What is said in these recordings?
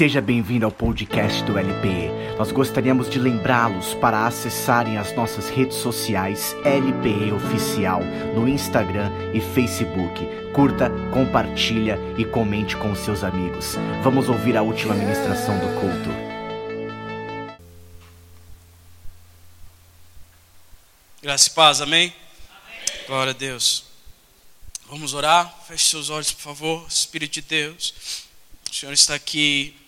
Seja bem-vindo ao podcast do LPE. Nós gostaríamos de lembrá-los para acessarem as nossas redes sociais LPE Oficial no Instagram e Facebook. Curta, compartilha e comente com seus amigos. Vamos ouvir a última ministração do culto. Graça e paz, amém? amém? Glória a Deus. Vamos orar? Feche seus olhos, por favor. Espírito de Deus, o Senhor está aqui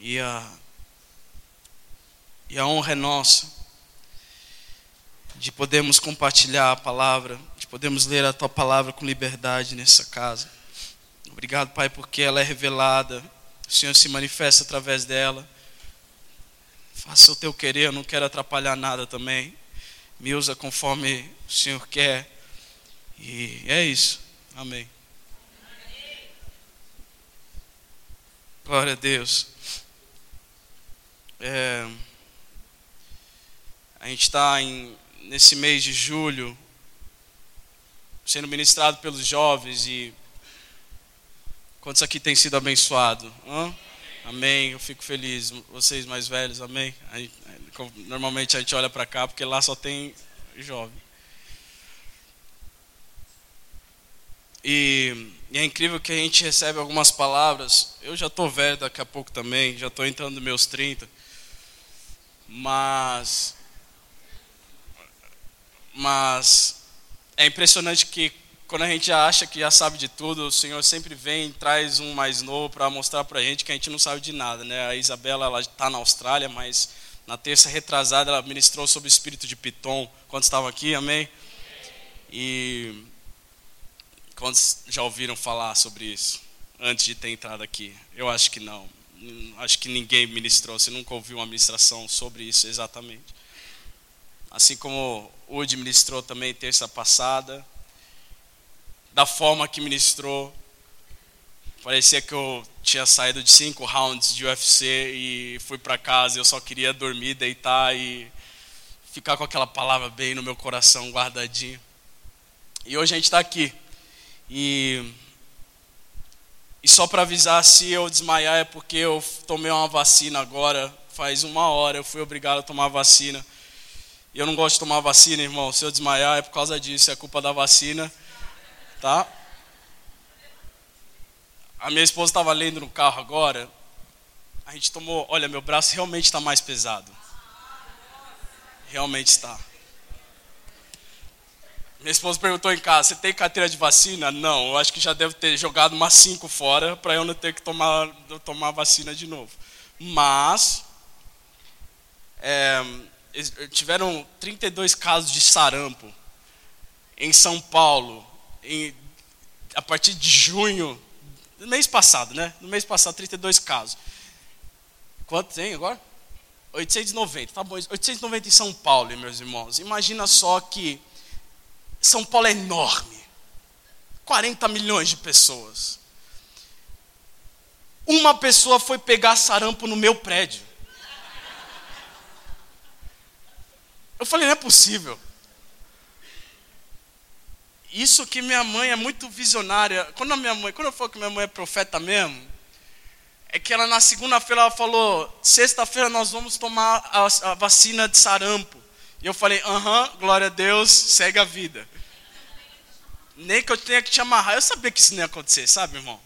e a, e a honra é nossa de podermos compartilhar a palavra, de podermos ler a tua palavra com liberdade nessa casa. Obrigado, Pai, porque ela é revelada, o Senhor se manifesta através dela. Faça o teu querer, eu não quero atrapalhar nada também. Me usa conforme o Senhor quer. E é isso. Amém. Glória a Deus. É, a gente está nesse mês de julho sendo ministrado pelos jovens e quantos aqui têm sido abençoados? Amém. Eu fico feliz. Vocês mais velhos, amém. Normalmente a gente olha para cá porque lá só tem jovem. E, e, é incrível que a gente recebe algumas palavras. Eu já estou velho daqui a pouco também, já estou entrando nos meus 30. Mas. Mas. É impressionante que quando a gente acha que já sabe de tudo, o Senhor sempre vem e traz um mais novo para mostrar para a gente que a gente não sabe de nada. Né? A Isabela ela está na Austrália, mas na terça retrasada ela ministrou sobre o espírito de Piton. Quando estavam aqui, amém? E Quantos já ouviram falar sobre isso antes de ter entrado aqui? Eu acho que não. Acho que ninguém ministrou, você nunca ouviu uma ministração sobre isso exatamente. Assim como o Udi ministrou também terça passada, da forma que ministrou, parecia que eu tinha saído de cinco rounds de UFC e fui para casa, eu só queria dormir, deitar e ficar com aquela palavra bem no meu coração guardadinho. E hoje a gente está aqui e, só para avisar, se eu desmaiar é porque eu tomei uma vacina agora, faz uma hora, eu fui obrigado a tomar vacina. E eu não gosto de tomar vacina, irmão. Se eu desmaiar é por causa disso, é culpa da vacina. Tá? A minha esposa estava lendo no carro agora. A gente tomou. Olha, meu braço realmente está mais pesado. Realmente está. Minha esposa perguntou em casa: você tem carteira de vacina? Não, eu acho que já deve ter jogado umas cinco fora para eu não ter que tomar, tomar vacina de novo. Mas, é, tiveram 32 casos de sarampo em São Paulo, em, a partir de junho, mês passado, né? No mês passado, 32 casos. Quanto tem agora? 890, tá bom. 890 em São Paulo, meus irmãos. Imagina só que são Paulo é enorme 40 milhões de pessoas. Uma pessoa foi pegar sarampo no meu prédio. Eu falei, não é possível. Isso que minha mãe é muito visionária. Quando a minha mãe, quando eu falo que minha mãe é profeta mesmo, é que ela na segunda-feira ela falou: sexta-feira nós vamos tomar a, a, vacina de sarampo. E eu falei: aham, glória a Deus, segue a vida. Nem que eu tenha que te amarrar. Eu sabia que isso não ia acontecer, sabe, irmão?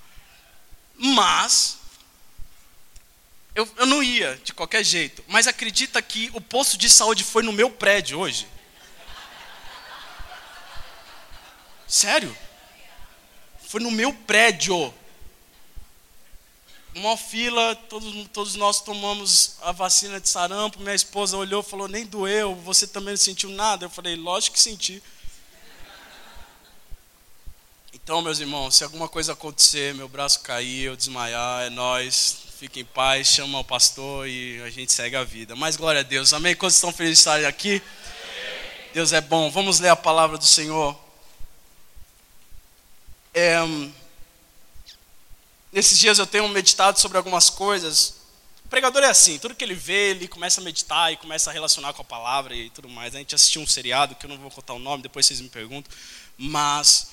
Mas, eu, eu não ia de qualquer jeito. Mas acredita que o posto de saúde foi no meu prédio hoje? Sério? Foi no meu prédio. Uma fila, todos, todos nós tomamos a vacina de sarampo. Minha esposa olhou e falou: Nem doeu, você também não sentiu nada? Eu falei: Lógico que senti. Então, meus irmãos, se alguma coisa acontecer, meu braço cair, eu desmaiar, é nós. Fique em paz, chama o pastor e a gente segue a vida. Mas glória a Deus. Amém? Quantos estão felizes de estarem aqui? Deus é bom. Vamos ler a palavra do Senhor. É, nesses dias eu tenho meditado sobre algumas coisas. O pregador é assim, tudo que ele vê, ele começa a meditar e começa a relacionar com a palavra e tudo mais. A gente assistiu um seriado que eu não vou contar o nome, depois vocês me perguntam. Mas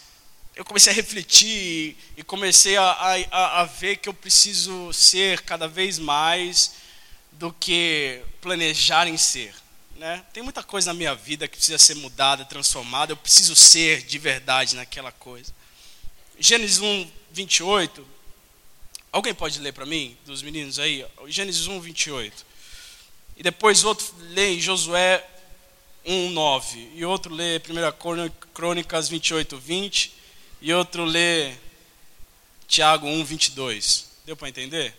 eu comecei a refletir e comecei a, a, a ver que eu preciso ser cada vez mais do que planejar em ser. Né? Tem muita coisa na minha vida que precisa ser mudada, transformada. Eu preciso ser de verdade naquela coisa. Gênesis 1, 28. Alguém pode ler para mim, dos meninos aí? Gênesis 1, 28. E depois outro lê em Josué 1, 9. E outro lê 1 Crônicas 28, 20. E outro lê Tiago 1, 22. Deu para entender?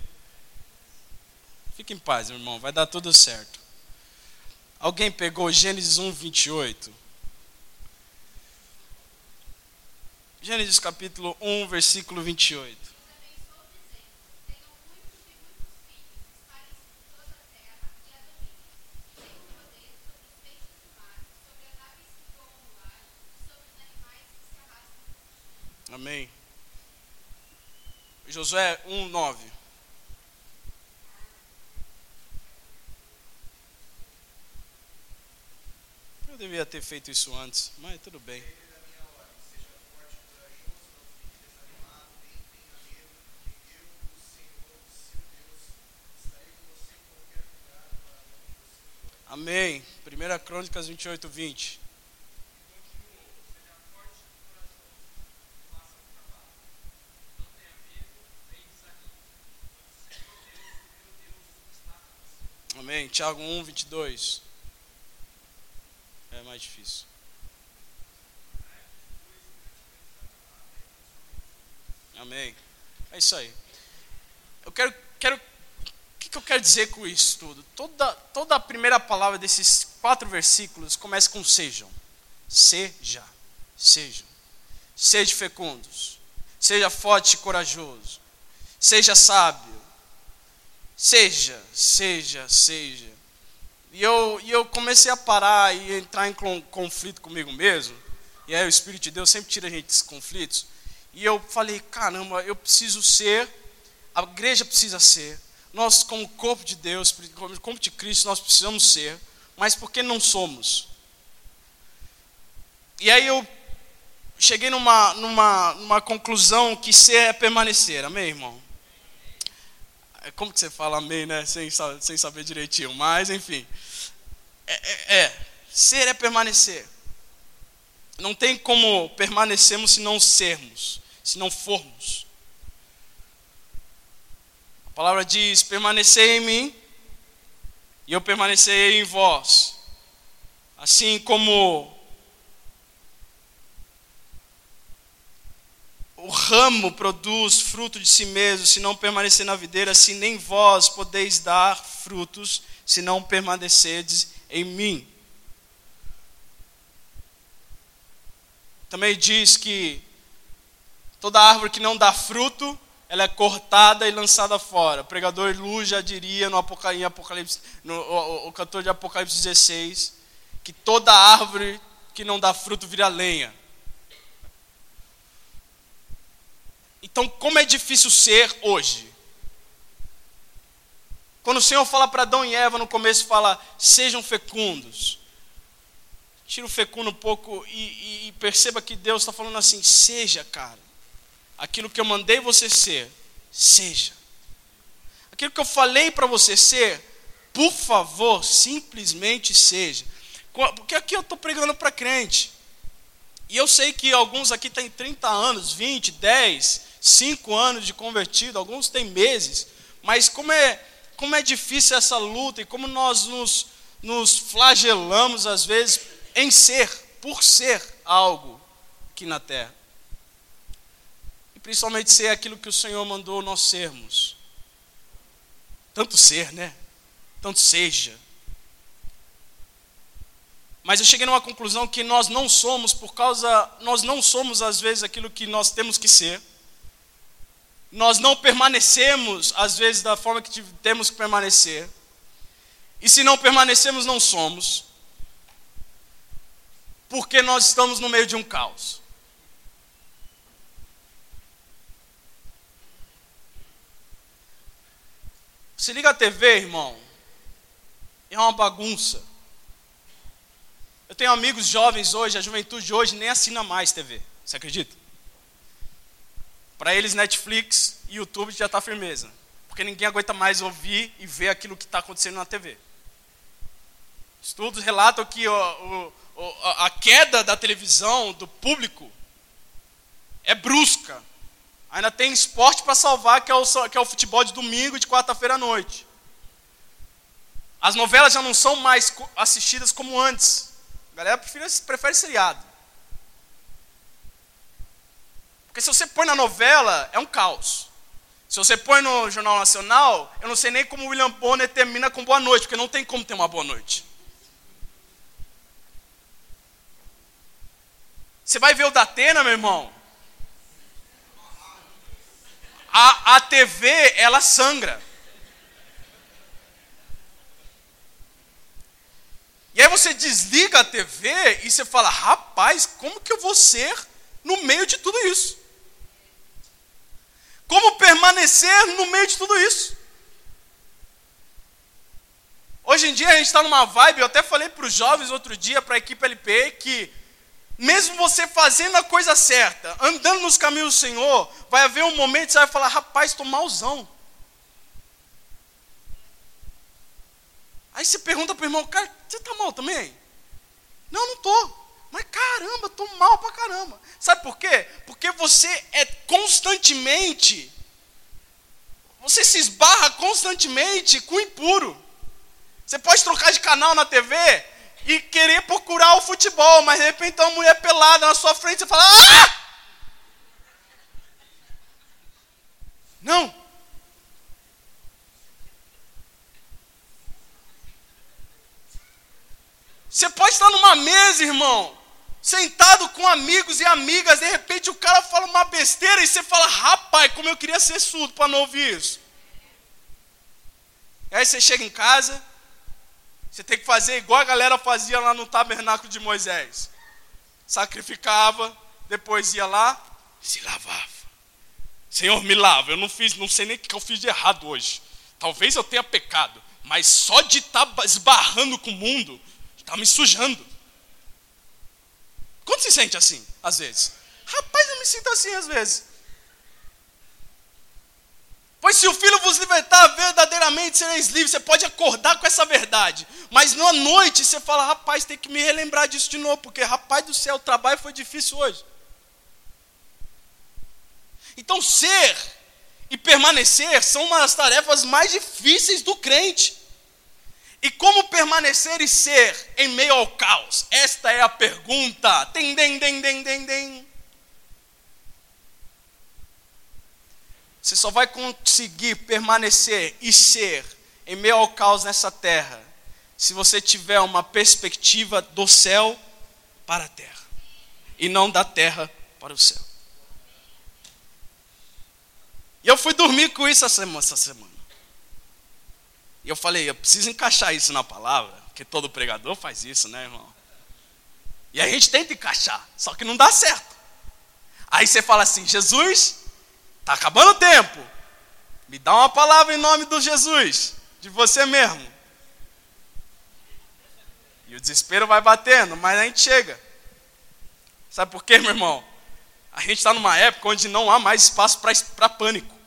Fique em paz, meu irmão, vai dar tudo certo. Alguém pegou Gênesis 1, 28? Gênesis capítulo 1, versículo 28. Amém. Josué 1, 9. devia ter feito isso antes, mas tudo bem. Amém. 1 Crônicas 28, 20. Amém. Tiago 1, 22 é mais difícil. Amém. É isso aí. Eu quero, quero o que, que eu quero dizer com isso tudo? Toda, toda a primeira palavra desses quatro versículos começa com sejam. Seja, sejam. Seja fecundos. Seja forte e corajoso. Seja sábio. Seja, seja, seja. E eu, e eu comecei a parar e entrar em conflito comigo mesmo. E aí o Espírito de Deus sempre tira a gente desses conflitos. E eu falei, caramba, eu preciso ser, a igreja precisa ser, nós como corpo de Deus, como corpo de Cristo, nós precisamos ser, mas por que não somos? E aí eu cheguei numa, numa, numa conclusão que ser é permanecer, amém, irmão? É, como que você fala amém, né? Sem, sem saber direitinho. Mas, enfim. É, é, é, ser é permanecer. Não tem como permanecermos se não sermos, se não formos. A palavra diz: permanecer em mim e eu permanecerei em vós. Assim como o ramo produz fruto de si mesmo, se não permanecer na videira, assim nem vós podeis dar frutos, se não permanecerdes em mim. Também diz que toda árvore que não dá fruto, ela é cortada e lançada fora. O pregador Lu já diria no Apocalipse, no, o, o cantor de Apocalipse 16, que toda árvore que não dá fruto vira lenha. Então, como é difícil ser hoje? Quando o Senhor fala para Adão e Eva no começo, fala: sejam fecundos. Tira o fecundo um pouco e, e, e perceba que Deus está falando assim: seja, cara. Aquilo que eu mandei você ser, seja. Aquilo que eu falei para você ser, por favor, simplesmente seja. Porque aqui eu estou pregando para crente. E eu sei que alguns aqui têm 30 anos, 20, 10, cinco anos de convertido, alguns têm meses, mas como é, como é difícil essa luta e como nós nos, nos flagelamos às vezes em ser, por ser algo aqui na terra. E principalmente ser aquilo que o Senhor mandou nós sermos. Tanto ser, né? Tanto seja. Mas eu cheguei numa conclusão que nós não somos por causa, nós não somos às vezes aquilo que nós temos que ser nós não permanecemos, às vezes, da forma que temos que permanecer. E se não permanecemos, não somos. Porque nós estamos no meio de um caos. Se liga a TV, irmão. É uma bagunça. Eu tenho amigos jovens hoje, a juventude hoje nem assina mais TV. Você acredita? Para eles, Netflix e YouTube já está firmeza. Porque ninguém aguenta mais ouvir e ver aquilo que está acontecendo na TV. Estudos relatam que o, o, a queda da televisão, do público, é brusca. Ainda tem esporte para salvar, que é, o, que é o futebol de domingo e de quarta-feira à noite. As novelas já não são mais assistidas como antes. A galera prefere, prefere seriado. Porque se você põe na novela, é um caos. Se você põe no Jornal Nacional, eu não sei nem como o William Bonner termina com boa noite, porque não tem como ter uma boa noite. Você vai ver o da Atena, meu irmão? A, a TV, ela sangra. E aí você desliga a TV e você fala: rapaz, como que eu vou ser no meio de tudo isso? Como permanecer no meio de tudo isso? Hoje em dia a gente está numa vibe, eu até falei para os jovens outro dia, para a equipe LP, que mesmo você fazendo a coisa certa, andando nos caminhos do Senhor, vai haver um momento que você vai falar, rapaz, estou malzão. Aí você pergunta para o irmão, cara, você está mal também? Não, não estou. Mas caramba, estou mal pra caramba. Sabe por quê? Porque você é constantemente, você se esbarra constantemente com o impuro. Você pode trocar de canal na TV e querer procurar o futebol, mas de repente tem uma mulher pelada na sua frente e você fala: Ah! Não. Você pode estar numa mesa, irmão, sentado com amigos e amigas, de repente o cara fala uma besteira e você fala, rapaz, como eu queria ser surdo para não ouvir isso. Aí você chega em casa, você tem que fazer igual a galera fazia lá no tabernáculo de Moisés. Sacrificava, depois ia lá se lavava. Senhor, me lava. Eu não fiz, não sei nem o que eu fiz de errado hoje. Talvez eu tenha pecado, mas só de estar tá esbarrando com o mundo, está me sujando. Quando se sente assim, às vezes? Rapaz, eu me sinto assim às vezes. Pois se o Filho vos libertar, verdadeiramente sereis livres. Você pode acordar com essa verdade. Mas na noite você fala, rapaz, tem que me relembrar disso de novo, porque, rapaz do céu, o trabalho foi difícil hoje. Então, ser e permanecer são uma das tarefas mais difíceis do crente. E como permanecer e ser em meio ao caos? Esta é a pergunta. Tem, tem, tem, tem, tem, tem. Você só vai conseguir permanecer e ser em meio ao caos nessa terra se você tiver uma perspectiva do céu para a terra e não da terra para o céu. E eu fui dormir com isso essa semana. E eu falei, eu preciso encaixar isso na palavra, porque todo pregador faz isso, né, irmão? E a gente tenta encaixar, só que não dá certo. Aí você fala assim: Jesus, está acabando o tempo. Me dá uma palavra em nome do Jesus, de você mesmo. E o desespero vai batendo, mas a gente chega. Sabe por quê, meu irmão? A gente está numa época onde não há mais espaço para pânico.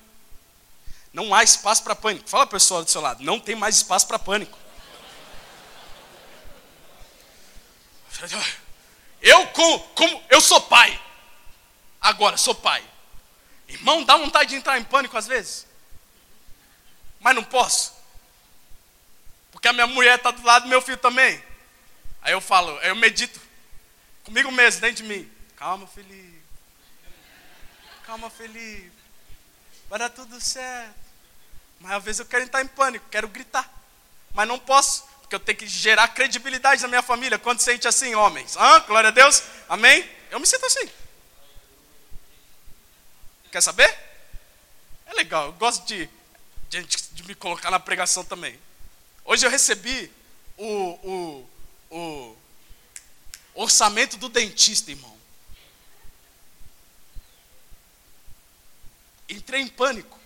Não há espaço para pânico. Fala para pessoa do seu lado, não tem mais espaço para pânico. Eu como, como eu sou pai. Agora sou pai. Irmão, dá vontade de entrar em pânico às vezes. Mas não posso. Porque a minha mulher está do lado do meu filho também. Aí eu falo, aí eu medito comigo mesmo, dentro de mim. Calma, Felipe. Calma, Felipe. Vai dar tudo certo. Mas às vezes eu quero entrar em pânico, quero gritar. Mas não posso, porque eu tenho que gerar credibilidade na minha família. Quando sente assim, homens? Ah, glória a Deus. Amém? Eu me sinto assim. Quer saber? É legal, eu gosto de, de, de me colocar na pregação também. Hoje eu recebi o, o, o orçamento do dentista, irmão. Entrei em pânico.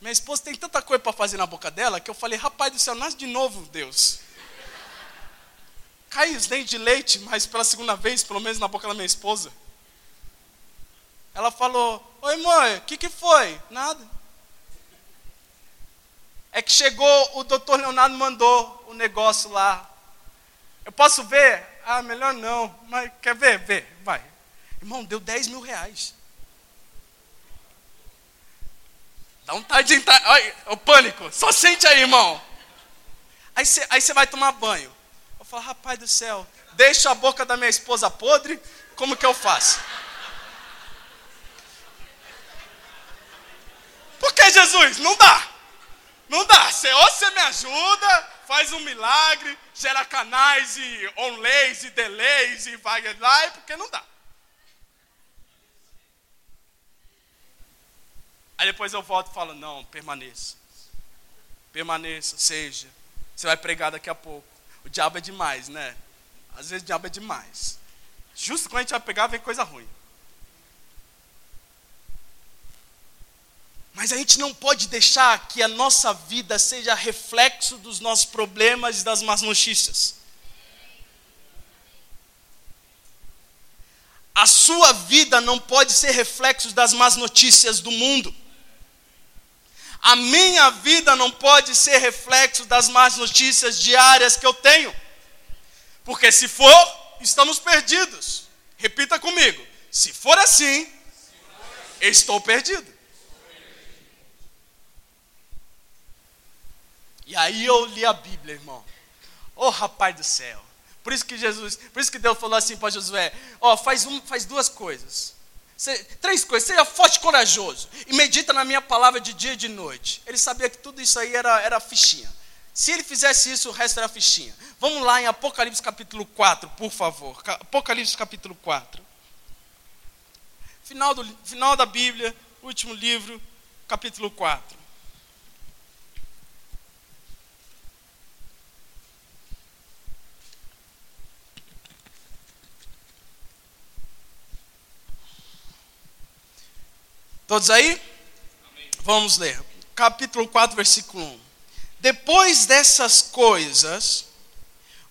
Minha esposa tem tanta coisa para fazer na boca dela que eu falei, rapaz do céu, nasce de novo, Deus. Cai os dentes de leite, mas pela segunda vez, pelo menos na boca da minha esposa. Ela falou: Oi, mãe, o que, que foi? Nada. É que chegou, o doutor Leonardo mandou o negócio lá. Eu posso ver? Ah, melhor não. Mas quer ver? Vê, vai. Irmão, deu 10 mil reais. Dá vontade de entrar. Olha, o pânico. Só sente aí, irmão. Aí você aí vai tomar banho. Eu falo, rapaz do céu, deixo a boca da minha esposa podre, como que eu faço? Por que Jesus? Não dá. Não dá. Você, ou você me ajuda, faz um milagre, gera canais e onlays e delays e vai lá, porque não dá. Aí depois eu volto e falo: não, permaneça. Permaneça, seja. Você vai pregar daqui a pouco. O diabo é demais, né? Às vezes o diabo é demais. Justo quando a gente vai pegar, vem coisa ruim. Mas a gente não pode deixar que a nossa vida seja reflexo dos nossos problemas e das más notícias. A sua vida não pode ser reflexo das más notícias do mundo. A minha vida não pode ser reflexo das más notícias diárias que eu tenho. Porque se for, estamos perdidos. Repita comigo. Se for assim, estou perdido. E aí eu li a Bíblia, irmão. Oh, rapaz do céu. Por isso que Jesus, por isso que Deus falou assim para Josué: Ó, oh, faz, um, faz duas coisas três coisas. Seja forte e corajoso. E medita na minha palavra de dia e de noite. Ele sabia que tudo isso aí era, era fichinha. Se ele fizesse isso, o resto era fichinha. Vamos lá em Apocalipse capítulo 4, por favor. Apocalipse capítulo 4. Final, do, final da Bíblia, último livro, capítulo 4. Todos aí? Amém. Vamos ler. Capítulo 4, versículo 1. Depois dessas coisas,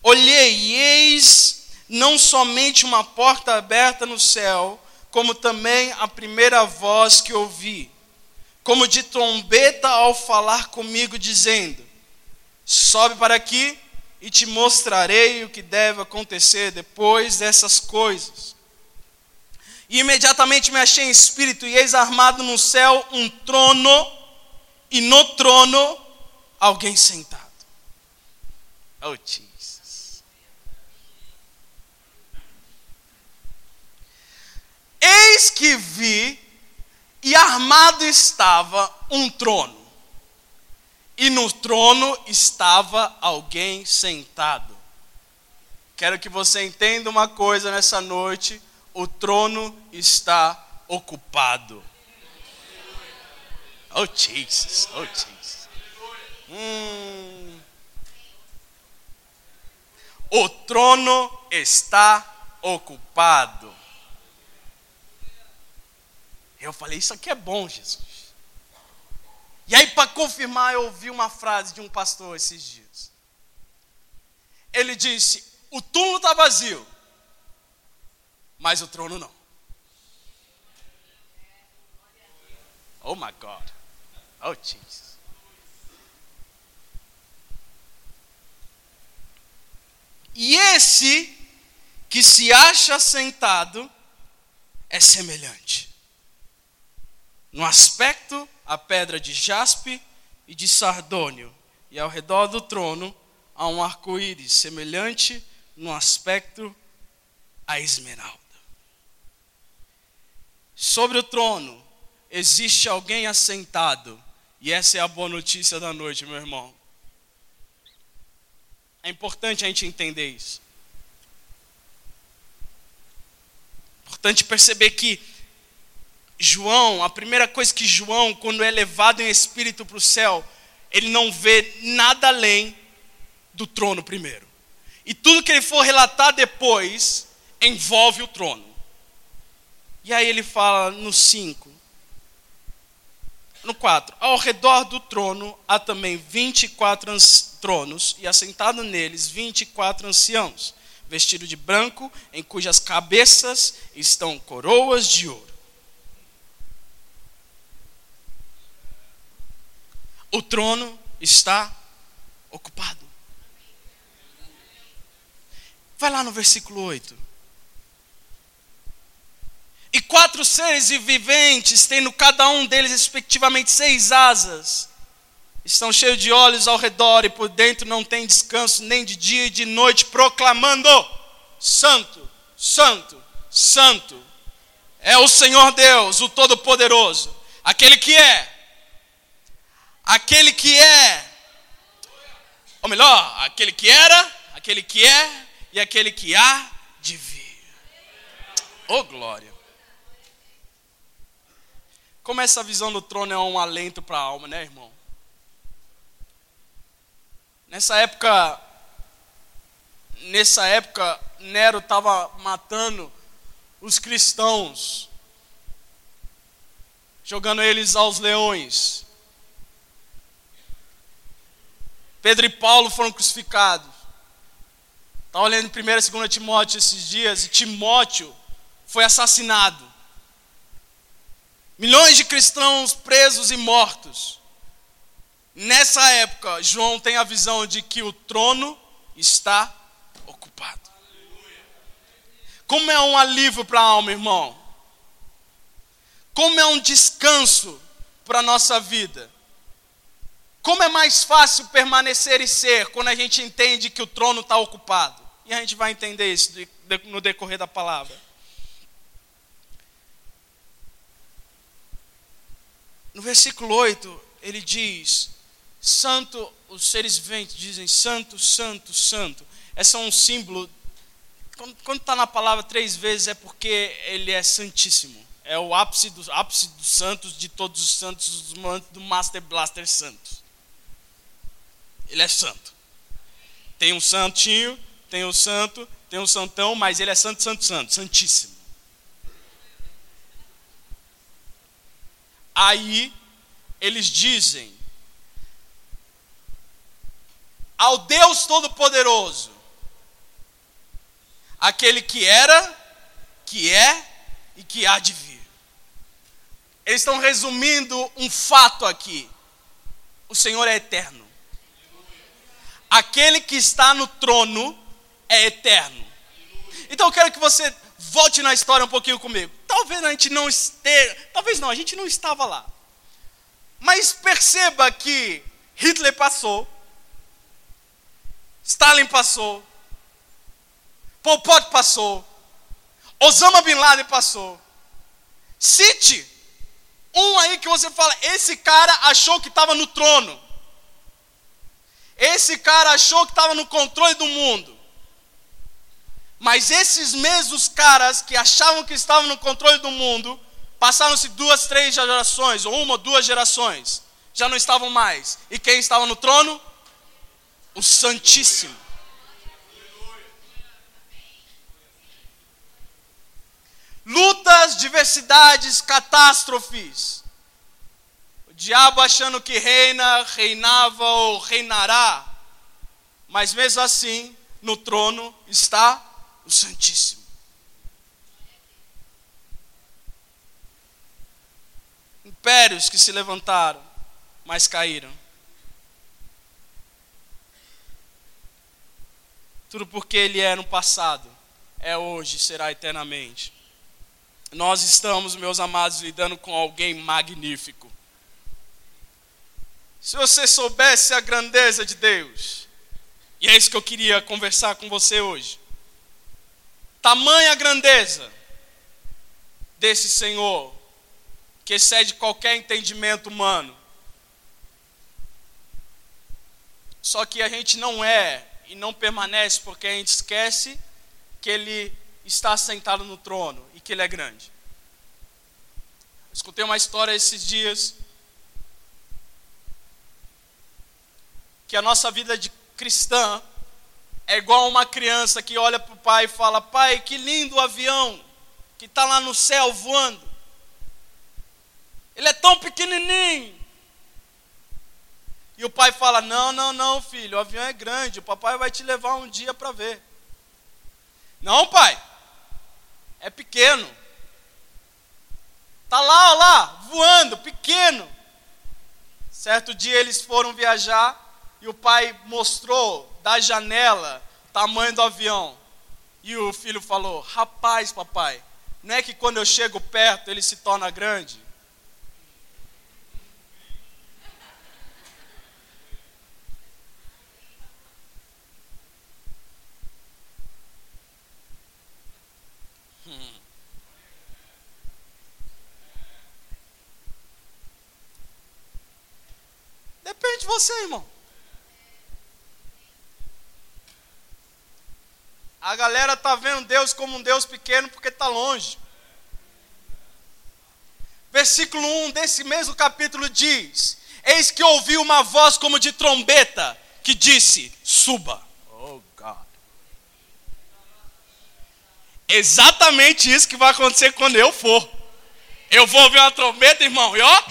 olhei e eis não somente uma porta aberta no céu, como também a primeira voz que ouvi, como de trombeta ao falar comigo, dizendo: Sobe para aqui e te mostrarei o que deve acontecer depois dessas coisas. E imediatamente me achei em espírito, e eis armado no céu um trono, e no trono alguém sentado. Oh, Jesus. Eis que vi, e armado estava um trono, e no trono estava alguém sentado. Quero que você entenda uma coisa nessa noite o trono está ocupado. Oh Jesus, oh Jesus. Hum. O trono está ocupado. Eu falei, isso aqui é bom, Jesus. E aí, para confirmar, eu ouvi uma frase de um pastor esses dias. Ele disse: O túmulo está vazio, mas o trono não. Oh my God. Oh Jesus. E esse que se acha sentado é semelhante. No aspecto, a pedra de jaspe e de sardônio, e ao redor do trono há um arco-íris semelhante no aspecto a esmeralda. Sobre o trono existe alguém assentado, e essa é a boa notícia da noite, meu irmão. É importante a gente entender isso. Importante perceber que João, a primeira coisa que João, quando é levado em espírito para o céu, ele não vê nada além do trono primeiro. E tudo que ele for relatar depois envolve o trono. E aí ele fala no 5. No 4. Ao redor do trono há também 24 tronos, e assentado neles 24 anciãos, vestidos de branco, em cujas cabeças estão coroas de ouro. O trono está ocupado. Vai lá no versículo 8. E quatro seres viventes, tendo cada um deles respectivamente seis asas, estão cheios de olhos ao redor e por dentro não tem descanso nem de dia e de noite, proclamando: Santo, Santo, Santo, é o Senhor Deus, o Todo-Poderoso, aquele que é, aquele que é, ou melhor, aquele que era, aquele que é e aquele que há de vir. Oh glória! Como essa visão do trono é um alento para a alma, né, irmão? Nessa época, nessa época, Nero estava matando os cristãos, jogando eles aos leões. Pedro e Paulo foram crucificados. Estava olhando em 1 e 2 Timóteo esses dias, e Timóteo foi assassinado. Milhões de cristãos presos e mortos. Nessa época, João tem a visão de que o trono está ocupado. Como é um alívio para a alma, irmão? Como é um descanso para a nossa vida? Como é mais fácil permanecer e ser quando a gente entende que o trono está ocupado? E a gente vai entender isso no decorrer da palavra. No versículo 8, ele diz: Santo, os seres viventes dizem Santo, Santo, Santo. Esse é um símbolo. Quando está na palavra três vezes é porque ele é santíssimo. É o ápice, do, ápice dos santos, de todos os santos, do Master Blaster Santos. Ele é santo. Tem um santinho, tem um santo, tem um santão, mas ele é santo, santo, santo, santíssimo. Aí eles dizem ao Deus Todo-Poderoso, aquele que era, que é e que há de vir. Eles estão resumindo um fato aqui: o Senhor é eterno. Aquele que está no trono é eterno. Então eu quero que você volte na história um pouquinho comigo. Talvez a gente não esteja, talvez não, a gente não estava lá. Mas perceba que Hitler passou, Stalin passou, Pol Pot passou, Osama Bin Laden passou. Cite um aí que você fala, esse cara achou que estava no trono. Esse cara achou que estava no controle do mundo. Mas esses mesmos caras que achavam que estavam no controle do mundo, passaram-se duas, três gerações, ou uma, duas gerações, já não estavam mais. E quem estava no trono? o Santíssimo. Lutas, diversidades, catástrofes. O diabo achando que reina, reinava ou reinará. Mas mesmo assim, no trono está o Santíssimo. Impérios que se levantaram, mas caíram. Tudo porque Ele é no passado, é hoje, será eternamente. Nós estamos, meus amados, lidando com alguém magnífico. Se você soubesse a grandeza de Deus, e é isso que eu queria conversar com você hoje. Tamanha grandeza desse Senhor, que excede qualquer entendimento humano. Só que a gente não é e não permanece porque a gente esquece que Ele está sentado no trono e que Ele é grande. Escutei uma história esses dias que a nossa vida de cristã é igual uma criança que olha para o pai e fala: Pai, que lindo o avião que está lá no céu voando. Ele é tão pequenininho. E o pai fala: Não, não, não, filho, o avião é grande, o papai vai te levar um dia para ver. Não, pai, é pequeno. Está lá, lá, voando, pequeno. Certo dia eles foram viajar e o pai mostrou da janela tamanho do avião. E o filho falou: Rapaz, papai, não é que quando eu chego perto ele se torna grande? Depende de você, irmão. A galera tá vendo Deus como um Deus pequeno porque está longe. Versículo 1 desse mesmo capítulo diz: Eis que ouvi uma voz como de trombeta que disse: Suba. Oh, God. Exatamente isso que vai acontecer quando eu for. Eu vou ouvir uma trombeta, irmão, e ó,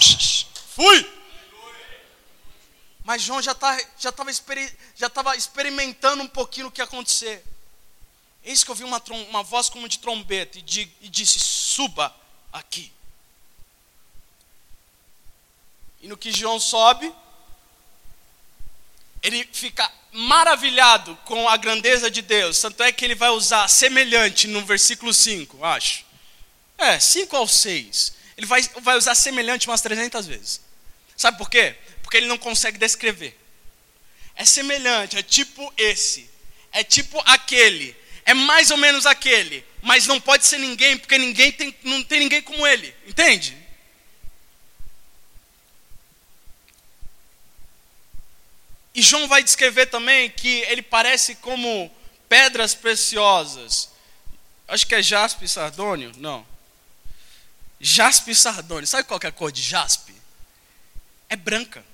fui. Mas João já tá, estava já já experimentando um pouquinho o que ia acontecer. Eis que eu vi uma, uma voz como de trombeta e, de, e disse: Suba aqui. E no que João sobe, ele fica maravilhado com a grandeza de Deus. Tanto é que ele vai usar semelhante no versículo 5, acho. É, 5 ao 6. Ele vai, vai usar semelhante umas 300 vezes. Sabe por quê? porque ele não consegue descrever. É semelhante, é tipo esse, é tipo aquele, é mais ou menos aquele, mas não pode ser ninguém, porque ninguém tem, não tem ninguém como ele, entende? E João vai descrever também que ele parece como pedras preciosas. Acho que é jaspe e sardônio? Não. Jaspe e sardônio. Sabe qual é a cor de jaspe? É branca.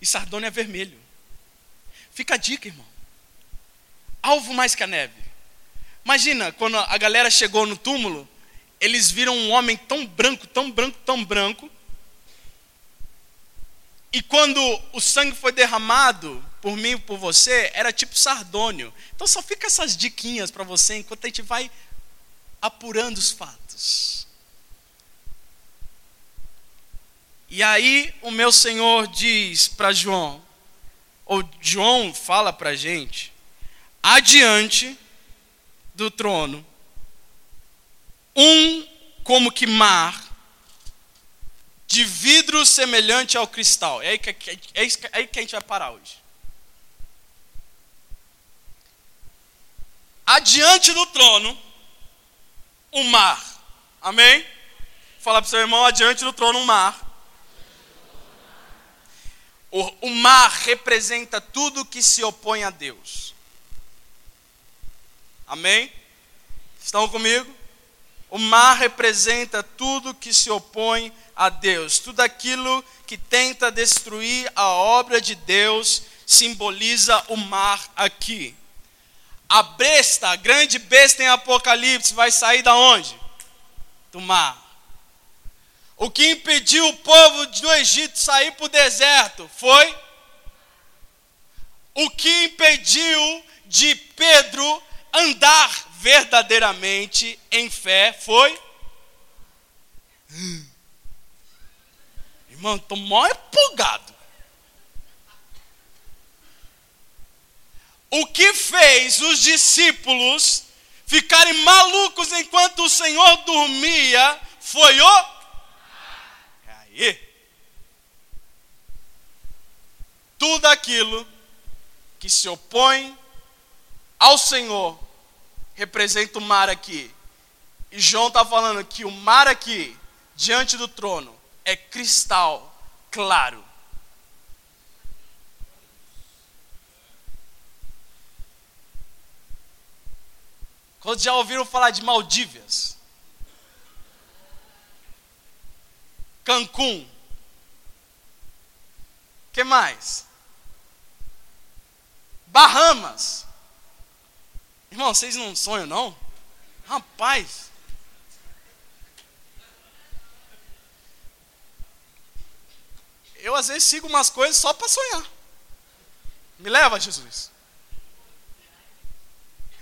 E Sardônia é vermelho. Fica a dica, irmão. Alvo mais que a neve. Imagina, quando a galera chegou no túmulo, eles viram um homem tão branco, tão branco, tão branco. E quando o sangue foi derramado por mim e por você, era tipo sardônio. Então só fica essas diquinhas para você enquanto a gente vai apurando os fatos. E aí o meu Senhor diz para João, ou João fala para a gente, adiante do trono, um como que mar, de vidro semelhante ao cristal. É aí que, é, é aí que a gente vai parar hoje. Adiante do trono, um mar. Amém? Fala para o seu irmão, adiante do trono, um mar. O, o mar representa tudo que se opõe a Deus. Amém? Estão comigo? O mar representa tudo que se opõe a Deus, tudo aquilo que tenta destruir a obra de Deus, simboliza o mar aqui. A besta, a grande besta em Apocalipse, vai sair da onde? Do mar. O que impediu o povo do Egito sair para o deserto foi o que impediu de Pedro andar verdadeiramente em fé foi. Irmão, estou mó empolgado. O que fez os discípulos ficarem malucos enquanto o Senhor dormia foi o aí. Tudo aquilo que se opõe ao Senhor representa o mar aqui. E João está falando que o mar aqui, diante do trono, é cristal claro. Quando já ouviram falar de Maldívias? Cancún. que mais? Bahamas. Irmão, vocês não sonham não? Rapaz. Eu às vezes sigo umas coisas só para sonhar. Me leva, Jesus.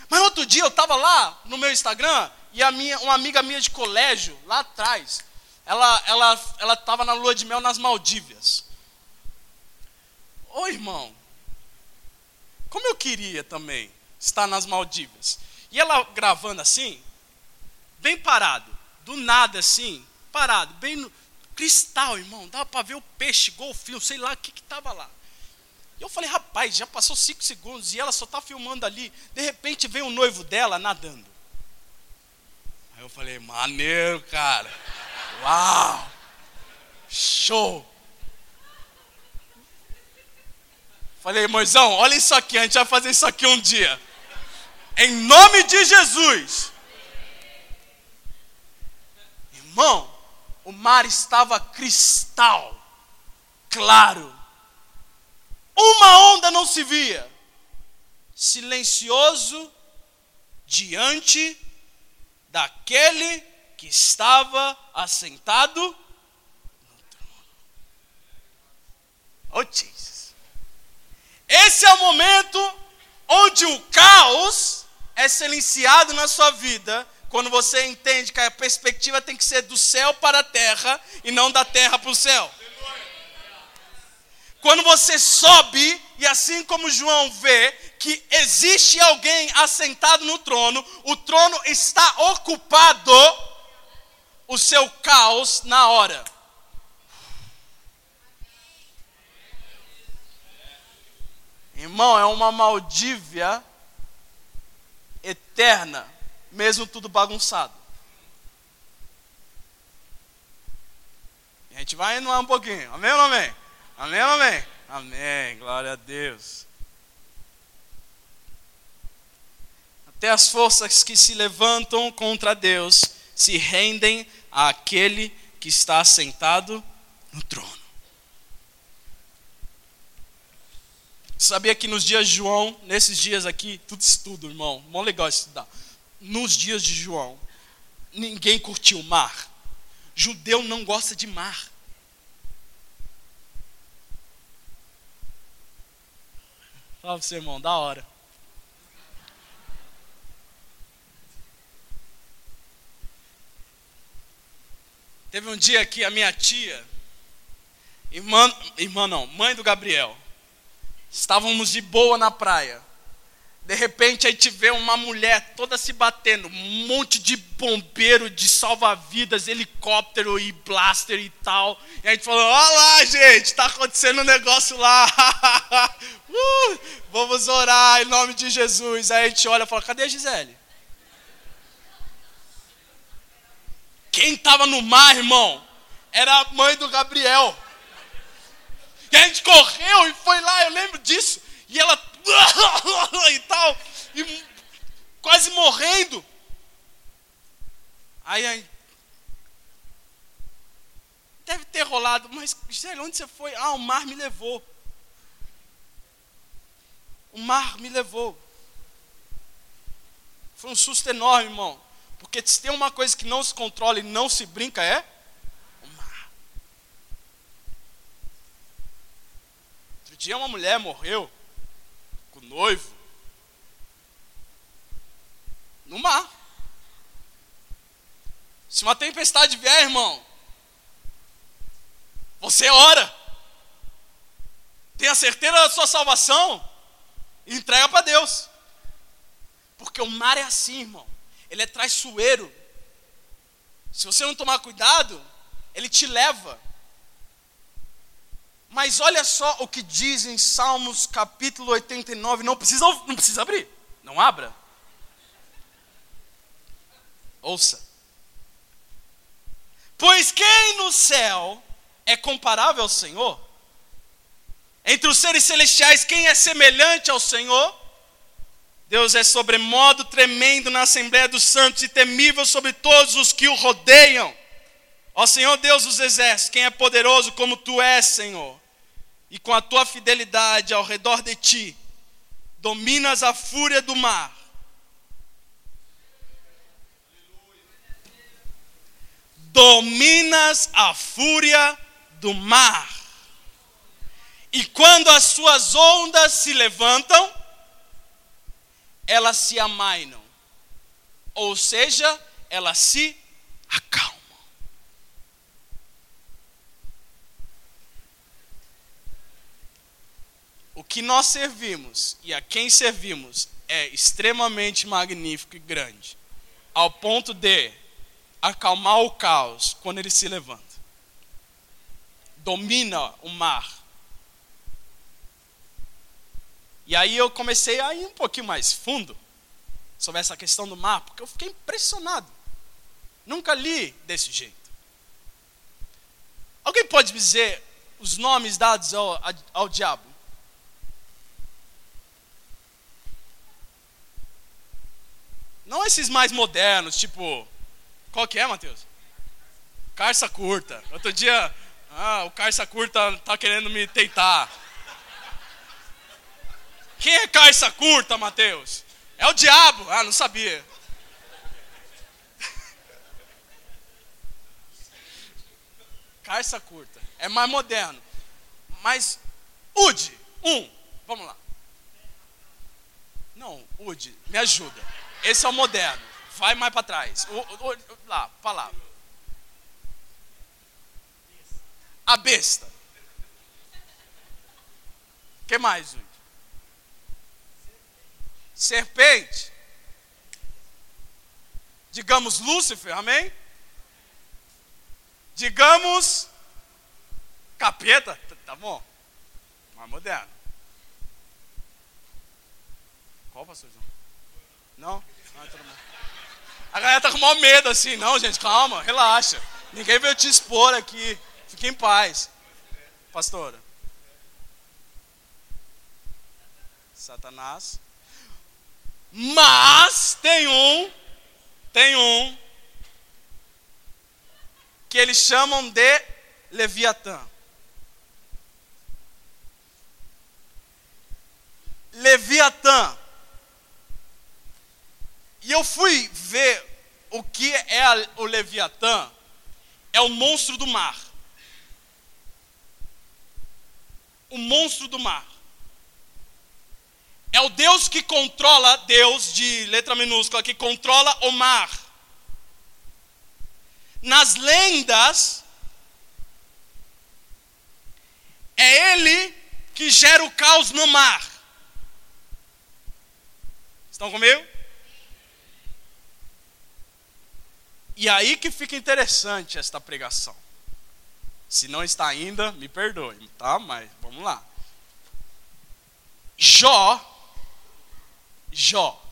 Mas outro dia eu estava lá no meu Instagram e a minha, uma amiga minha de colégio, lá atrás, ela ela ela estava na lua de mel nas Maldívias. ô irmão, como eu queria também estar nas Maldivas. E ela gravando assim, bem parado, do nada assim, parado, bem no cristal, irmão, dava para ver o peixe, golfinho, sei lá o que estava lá. E eu falei, rapaz, já passou cinco segundos e ela só está filmando ali. De repente vem o noivo dela nadando. Aí eu falei, maneiro, cara. Uau! Show! Falei, moizão, olha isso aqui, a gente vai fazer isso aqui um dia. Em nome de Jesus. Irmão, o mar estava cristal, claro. Uma onda não se via. Silencioso diante daquele que estava assentado no trono. Oh, Jesus. Esse é o momento onde o caos é silenciado na sua vida, quando você entende que a perspectiva tem que ser do céu para a terra e não da terra para o céu. Quando você sobe, e assim como João vê que existe alguém assentado no trono, o trono está ocupado, o seu caos na hora. Irmão, é uma Maldívia eterna, mesmo tudo bagunçado. A gente vai indo lá um pouquinho. Amém ou amém? Amém ou amém? Amém. Glória a Deus. Até as forças que se levantam contra Deus se rendem àquele que está sentado no trono. Sabia que nos dias de João, nesses dias aqui, tudo estudo, irmão, mó legal estudar. Nos dias de João, ninguém curtiu o mar. Judeu não gosta de mar. Fala para você, irmão, da hora. Teve um dia que a minha tia, irmã, irmã não, mãe do Gabriel, estávamos de boa na praia. De repente a gente vê uma mulher toda se batendo, um monte de bombeiro, de salva-vidas, helicóptero e blaster e tal. E a gente falou: Olha lá, gente, está acontecendo um negócio lá. uh, vamos orar em nome de Jesus. Aí a gente olha e fala: Cadê a Gisele? Quem estava no mar, irmão, era a mãe do Gabriel. E a gente correu e foi lá, eu lembro disso. E ela e tal, e quase morrendo. Aí, aí deve ter rolado, mas Gisele, onde você foi? Ah, o mar me levou. O mar me levou. Foi um susto enorme, irmão. Porque se tem uma coisa que não se controla e não se brinca é o mar. Outro dia uma mulher morreu com o noivo no mar. Se uma tempestade vier, irmão, você ora. Tenha certeza da sua salvação e entrega para Deus. Porque o mar é assim, irmão. Ele é traiçoeiro. Se você não tomar cuidado, ele te leva. Mas olha só o que diz em Salmos capítulo 89. Não precisa, não precisa abrir. Não abra. Ouça. Pois quem no céu é comparável ao Senhor? Entre os seres celestiais, quem é semelhante ao Senhor? Deus é sobremodo tremendo na Assembleia dos Santos e temível sobre todos os que o rodeiam. Ó Senhor Deus dos exércitos, quem é poderoso como tu és, Senhor e com a tua fidelidade ao redor de ti, dominas a fúria do mar. Dominas a fúria do mar. E quando as suas ondas se levantam, elas se amainam. Ou seja, elas se acalmam. O que nós servimos e a quem servimos é extremamente magnífico e grande, ao ponto de acalmar o caos quando ele se levanta. Domina o mar. E aí eu comecei a ir um pouquinho mais fundo sobre essa questão do mar, porque eu fiquei impressionado. Nunca li desse jeito. Alguém pode dizer os nomes dados ao, ao diabo? Não esses mais modernos, tipo. Qual que é, Matheus? Carça curta. Outro dia, ah, o carça curta tá querendo me tentar. Quem é carça curta, Matheus? É o diabo. Ah, não sabia. Carça curta. É mais moderno. Mas, Ude, um. Vamos lá. Não, Ude, me ajuda. Esse é o moderno. Vai mais para trás. O, o, o, lá, palavra. A besta. O que mais, Ude? Serpente. Digamos Lúcifer, amém? Digamos capeta, tá bom? Mais moderno. Qual, pastor João? Não? A galera tá com maior medo assim. Não, gente, calma, relaxa. Ninguém veio te expor aqui. Fique em paz. Pastora. Satanás. Mas tem um, tem um, que eles chamam de Leviatã. Leviatã. E eu fui ver o que é a, o Leviatã. É o monstro do mar. O monstro do mar. É o Deus que controla, Deus de letra minúscula, que controla o mar. Nas lendas, é Ele que gera o caos no mar. Estão comigo? E aí que fica interessante esta pregação. Se não está ainda, me perdoe, tá? Mas vamos lá. Jó Jó.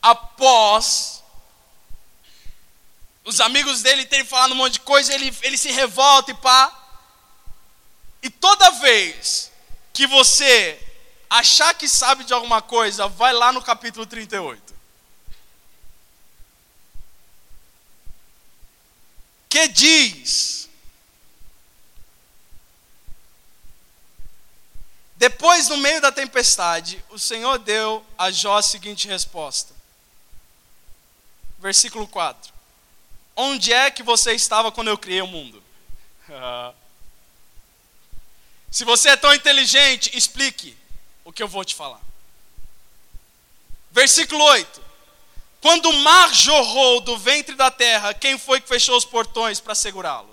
Após os amigos dele terem falado um monte de coisa, ele, ele se revolta e pá. E toda vez que você achar que sabe de alguma coisa, vai lá no capítulo 38. Que diz Depois, no meio da tempestade, o Senhor deu a Jó a seguinte resposta. Versículo 4. Onde é que você estava quando eu criei o mundo? Se você é tão inteligente, explique o que eu vou te falar. Versículo 8. Quando o mar jorrou do ventre da terra, quem foi que fechou os portões para segurá-lo?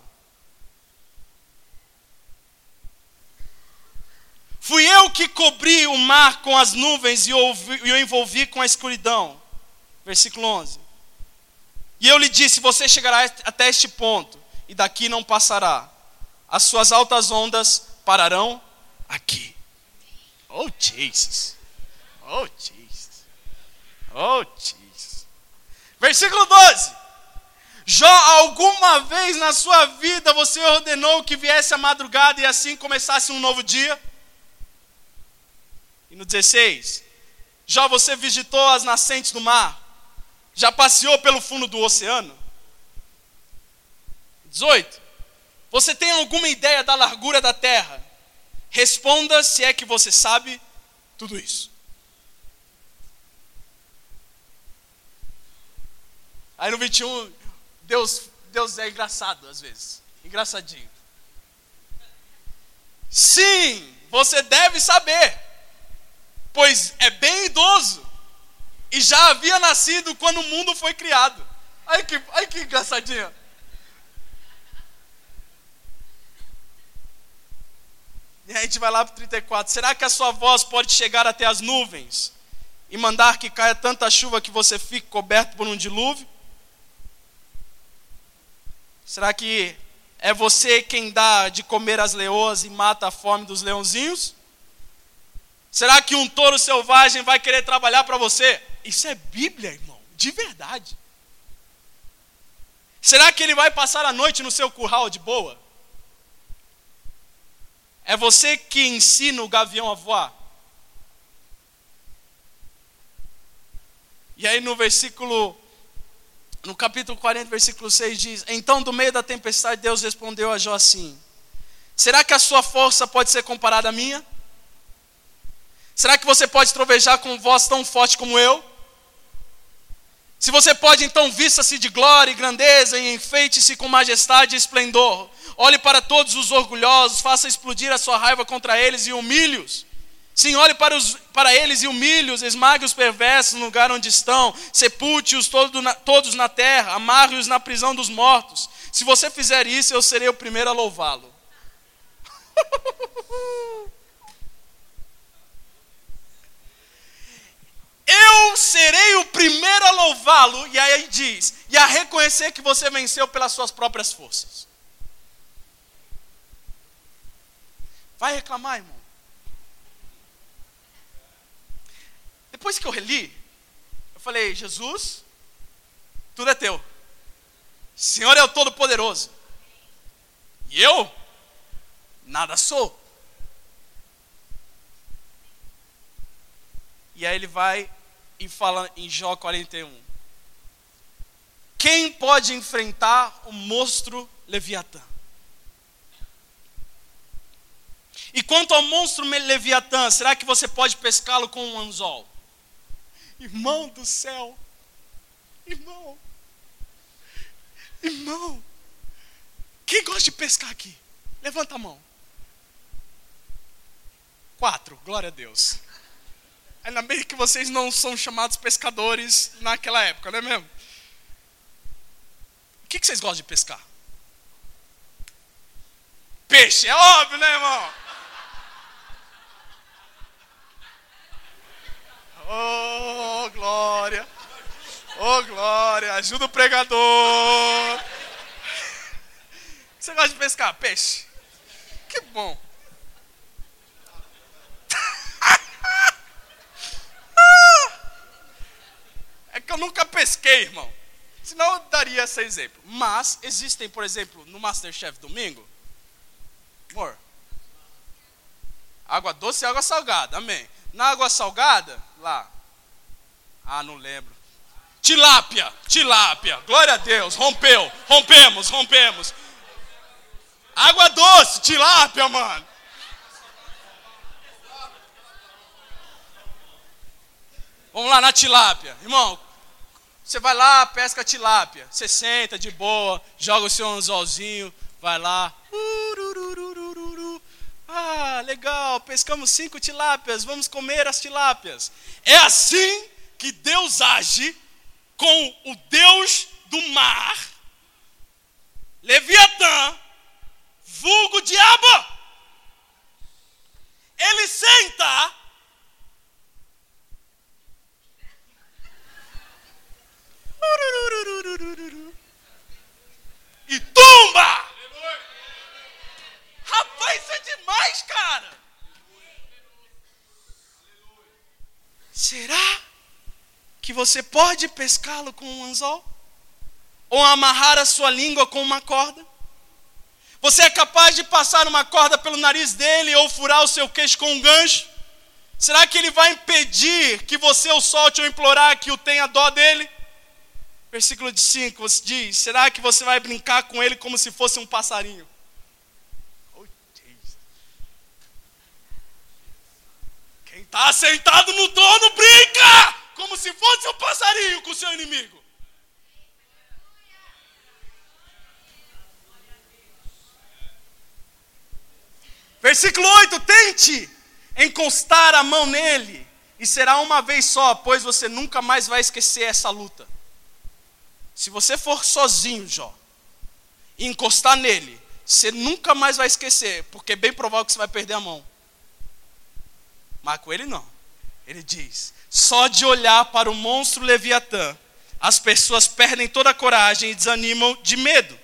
Fui eu que cobri o mar com as nuvens e o envolvi com a escuridão. Versículo 11. E eu lhe disse: Você chegará até este ponto, e daqui não passará. As suas altas ondas pararão aqui. Oh, Jesus. Oh, Jesus. Oh, Jesus. Versículo 12. Jó, alguma vez na sua vida você ordenou que viesse a madrugada e assim começasse um novo dia? E no 16, já você visitou as nascentes do mar? Já passeou pelo fundo do oceano? 18. Você tem alguma ideia da largura da terra? Responda se é que você sabe tudo isso. Aí no 21, Deus, Deus é engraçado às vezes. Engraçadinho. Sim, você deve saber pois é bem idoso e já havia nascido quando o mundo foi criado. Ai que, ai que engraçadinho. E a gente vai lá para o 34. Será que a sua voz pode chegar até as nuvens e mandar que caia tanta chuva que você fique coberto por um dilúvio? Será que é você quem dá de comer às leoas e mata a fome dos leãozinhos? Será que um touro selvagem vai querer trabalhar para você? Isso é Bíblia, irmão, de verdade. Será que ele vai passar a noite no seu curral de boa? É você que ensina o gavião a voar? E aí no versículo, no capítulo 40, versículo 6 diz: Então do meio da tempestade Deus respondeu a Jó assim: Será que a sua força pode ser comparada à minha? Será que você pode trovejar com voz tão forte como eu? Se você pode, então vista-se de glória e grandeza e enfeite-se com majestade e esplendor. Olhe para todos os orgulhosos, faça explodir a sua raiva contra eles e humilhe-os. Sim, olhe para, os, para eles e humilhe-os, esmague os perversos no lugar onde estão, sepulte-os todo todos na terra, amarre-os na prisão dos mortos. Se você fizer isso, eu serei o primeiro a louvá-lo. Eu serei o primeiro a louvá-lo, e aí diz, e a reconhecer que você venceu pelas suas próprias forças. Vai reclamar, irmão. Depois que eu reli, eu falei: Jesus, tudo é teu. Senhor é o Todo-Poderoso. E eu, nada sou. E aí ele vai e fala em Jó 41. Quem pode enfrentar o monstro Leviatã? E quanto ao monstro Leviatã, será que você pode pescá-lo com um anzol? Irmão do céu, irmão, irmão, quem gosta de pescar aqui? Levanta a mão. Quatro, glória a Deus. Ainda bem que vocês não são chamados pescadores naquela época, não é mesmo? O que, vocês gostam de pescar? Peixe, é óbvio, né, irmão? Oh, glória! Oh, glória! Ajuda o pregador! Você gosta de pescar? Peixe? Que bom! É que eu nunca pesquei, irmão. Senão eu daria esse exemplo. Mas existem, por exemplo, no Masterchef domingo. Amor. Água doce e água salgada. Amém. Na água salgada, lá. Ah, não lembro. Tilápia, tilápia. Glória a Deus. Rompeu. Rompemos, rompemos. Água doce, tilápia, mano. Vamos lá na tilápia. Irmão, você vai lá, pesca tilápia. Você senta de boa, joga o seu anzolzinho, vai lá. Ah, legal, pescamos cinco tilápias, vamos comer as tilápias. É assim que Deus age com o Deus do mar, Leviatã, vulgo diabo. Ele senta E tumba! Rapaz, isso é demais, cara! Será que você pode pescá-lo com um anzol? Ou amarrar a sua língua com uma corda? Você é capaz de passar uma corda pelo nariz dele ou furar o seu queixo com um gancho? Será que ele vai impedir que você o solte ou implorar que o tenha dó dele? Versículo 5 diz: Será que você vai brincar com ele como se fosse um passarinho? Oh, Está sentado no trono brinca como se fosse um passarinho com o seu inimigo. Versículo 8: Tente encostar a mão nele, e será uma vez só, pois você nunca mais vai esquecer essa luta. Se você for sozinho, Jó, e encostar nele, você nunca mais vai esquecer, porque é bem provável que você vai perder a mão. Mas com ele não. Ele diz: só de olhar para o monstro Leviatã, as pessoas perdem toda a coragem e desanimam de medo.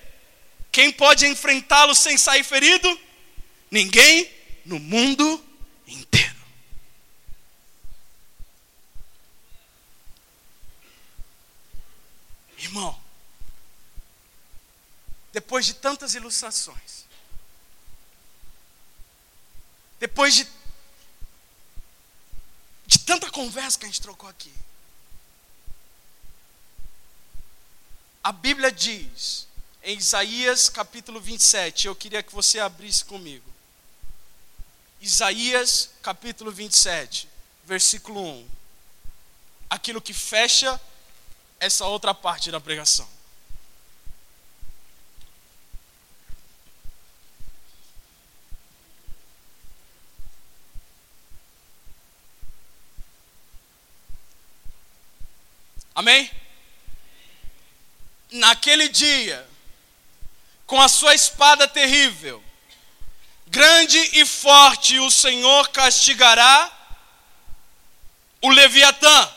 Quem pode enfrentá-lo sem sair ferido? Ninguém no mundo inteiro. Irmão, depois de tantas ilustrações, depois de, de tanta conversa que a gente trocou aqui, a Bíblia diz, em Isaías capítulo 27, eu queria que você abrisse comigo. Isaías capítulo 27, versículo 1. Aquilo que fecha essa outra parte da pregação. Amém? Naquele dia, com a sua espada terrível, grande e forte, o Senhor castigará o Leviatã,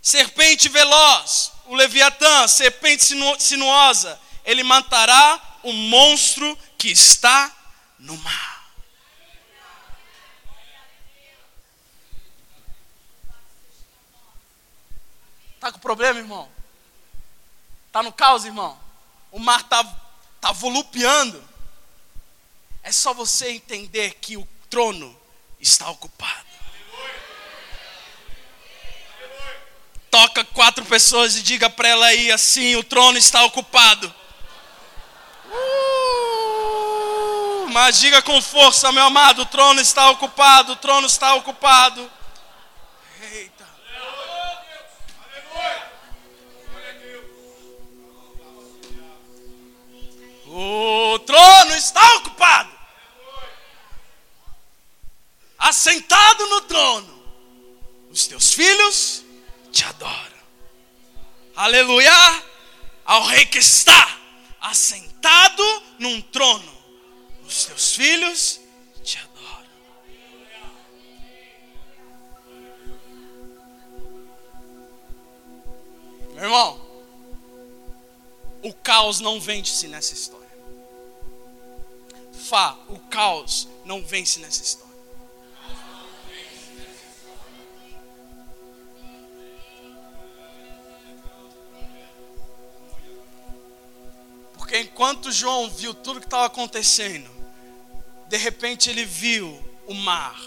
serpente veloz, o Leviatã, serpente sinuosa, ele matará o monstro que está no mar. Está com problema, irmão? Está no caos, irmão? O mar está tá volupeando. É só você entender que o trono está ocupado. Toca quatro pessoas e diga para ela aí assim: o trono está ocupado. Uh, mas diga com força, meu amado: o trono está ocupado, o trono está ocupado. O trono está ocupado. Assentado no trono, os teus filhos te adoram. Aleluia! Ao rei que está assentado num trono, os teus filhos te adoram. Meu irmão, o caos não vence nessa história. O caos não vence nessa história. Porque enquanto João viu tudo que estava acontecendo, de repente ele viu o mar,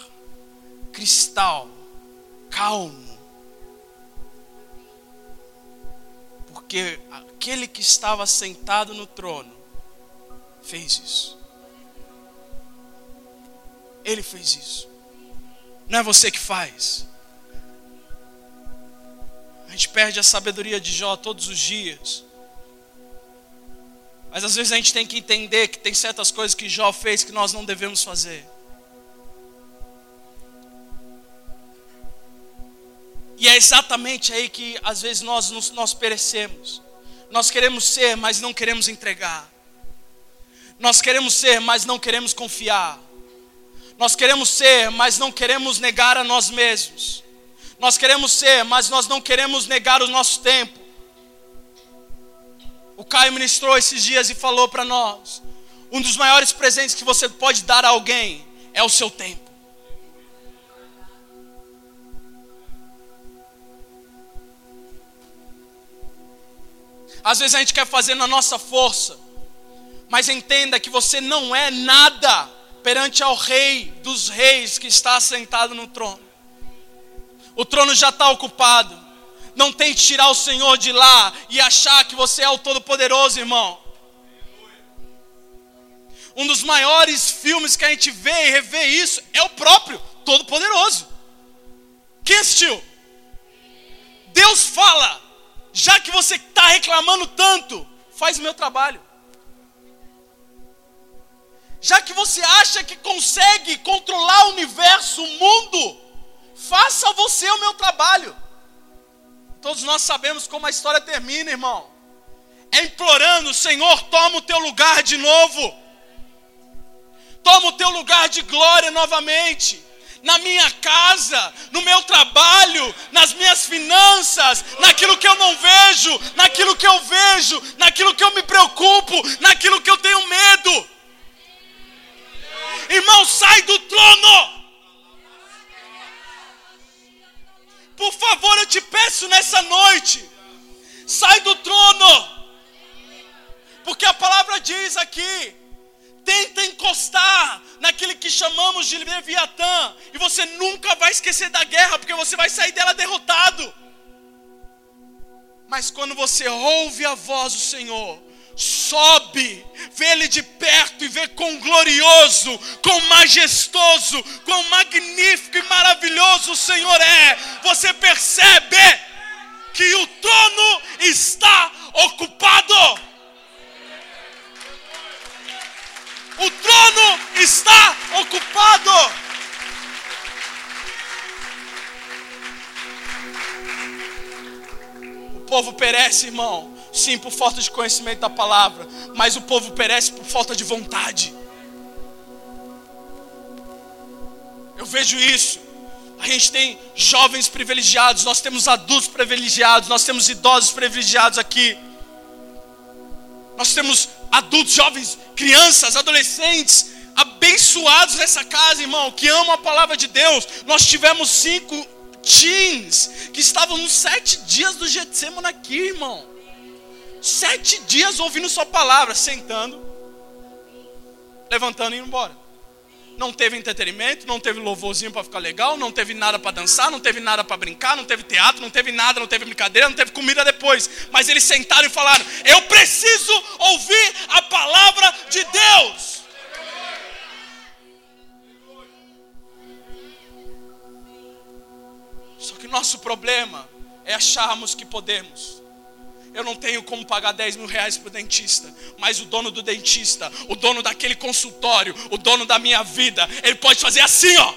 cristal, calmo. Porque aquele que estava sentado no trono fez isso. Ele fez isso. Não é você que faz. A gente perde a sabedoria de Jó todos os dias. Mas às vezes a gente tem que entender que tem certas coisas que Jó fez que nós não devemos fazer. E é exatamente aí que às vezes nós, nós perecemos. Nós queremos ser, mas não queremos entregar. Nós queremos ser, mas não queremos confiar. Nós queremos ser, mas não queremos negar a nós mesmos. Nós queremos ser, mas nós não queremos negar o nosso tempo. O Caio ministrou esses dias e falou para nós: um dos maiores presentes que você pode dar a alguém é o seu tempo. Às vezes a gente quer fazer na nossa força, mas entenda que você não é nada perante ao Rei dos Reis que está sentado no trono. O trono já está ocupado. Não tente tirar o Senhor de lá e achar que você é o Todo-Poderoso, irmão. Um dos maiores filmes que a gente vê e revê isso é o próprio Todo-Poderoso. Quem assistiu? Deus fala: já que você está reclamando tanto, faz o meu trabalho. Já que você acha que consegue controlar o universo, o mundo, faça você o meu trabalho. Todos nós sabemos como a história termina, irmão. é implorando: Senhor, toma o teu lugar de novo, toma o teu lugar de glória novamente na minha casa, no meu trabalho, nas minhas finanças, naquilo que eu não vejo, naquilo que eu vejo, naquilo que eu me preocupo, naquilo que eu tenho medo. Irmão, sai do trono. Por favor, eu te peço nessa noite, sai do trono. Porque a palavra diz aqui tenta encostar naquele que chamamos de Leviatã, e você nunca vai esquecer da guerra, porque você vai sair dela derrotado. Mas quando você ouve a voz do Senhor, sobe, vê Ele de perto e vê quão glorioso, quão majestoso, quão magnífico e maravilhoso o Senhor é, você percebe que o trono está ocupado. O trono está ocupado. O povo perece, irmão. Sim, por falta de conhecimento da palavra. Mas o povo perece por falta de vontade. Eu vejo isso. A gente tem jovens privilegiados, nós temos adultos privilegiados, nós temos idosos privilegiados aqui. Nós temos adultos, jovens, crianças, adolescentes, abençoados nessa casa, irmão, que amam a palavra de Deus. Nós tivemos cinco teens que estavam nos sete dias do Getsemane aqui, irmão. Sete dias ouvindo sua palavra, sentando, levantando e indo embora não teve entretenimento, não teve louvorzinho para ficar legal, não teve nada para dançar, não teve nada para brincar, não teve teatro, não teve nada, não teve brincadeira, não teve comida depois. Mas eles sentaram e falaram: Eu preciso ouvir a palavra de Deus. Só que nosso problema é acharmos que podemos eu não tenho como pagar 10 mil reais para o dentista, mas o dono do dentista, o dono daquele consultório, o dono da minha vida, ele pode fazer assim, ó.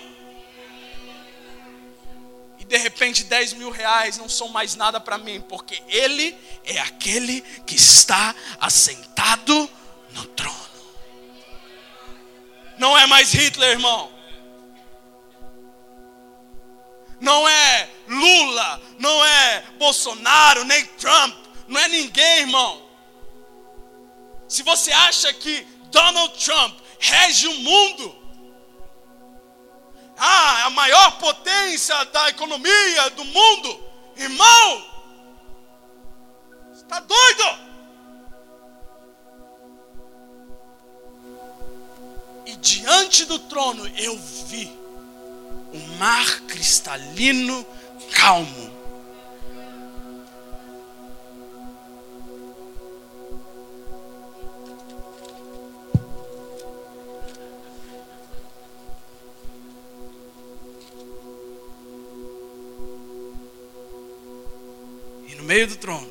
E de repente 10 mil reais não são mais nada para mim, porque ele é aquele que está assentado no trono. Não é mais Hitler, irmão. Não é Lula, não é Bolsonaro, nem Trump não é ninguém, irmão. Se você acha que Donald Trump rege o mundo, ah, a maior potência da economia do mundo, irmão, está doido? E diante do trono eu vi um mar cristalino calmo meio do trono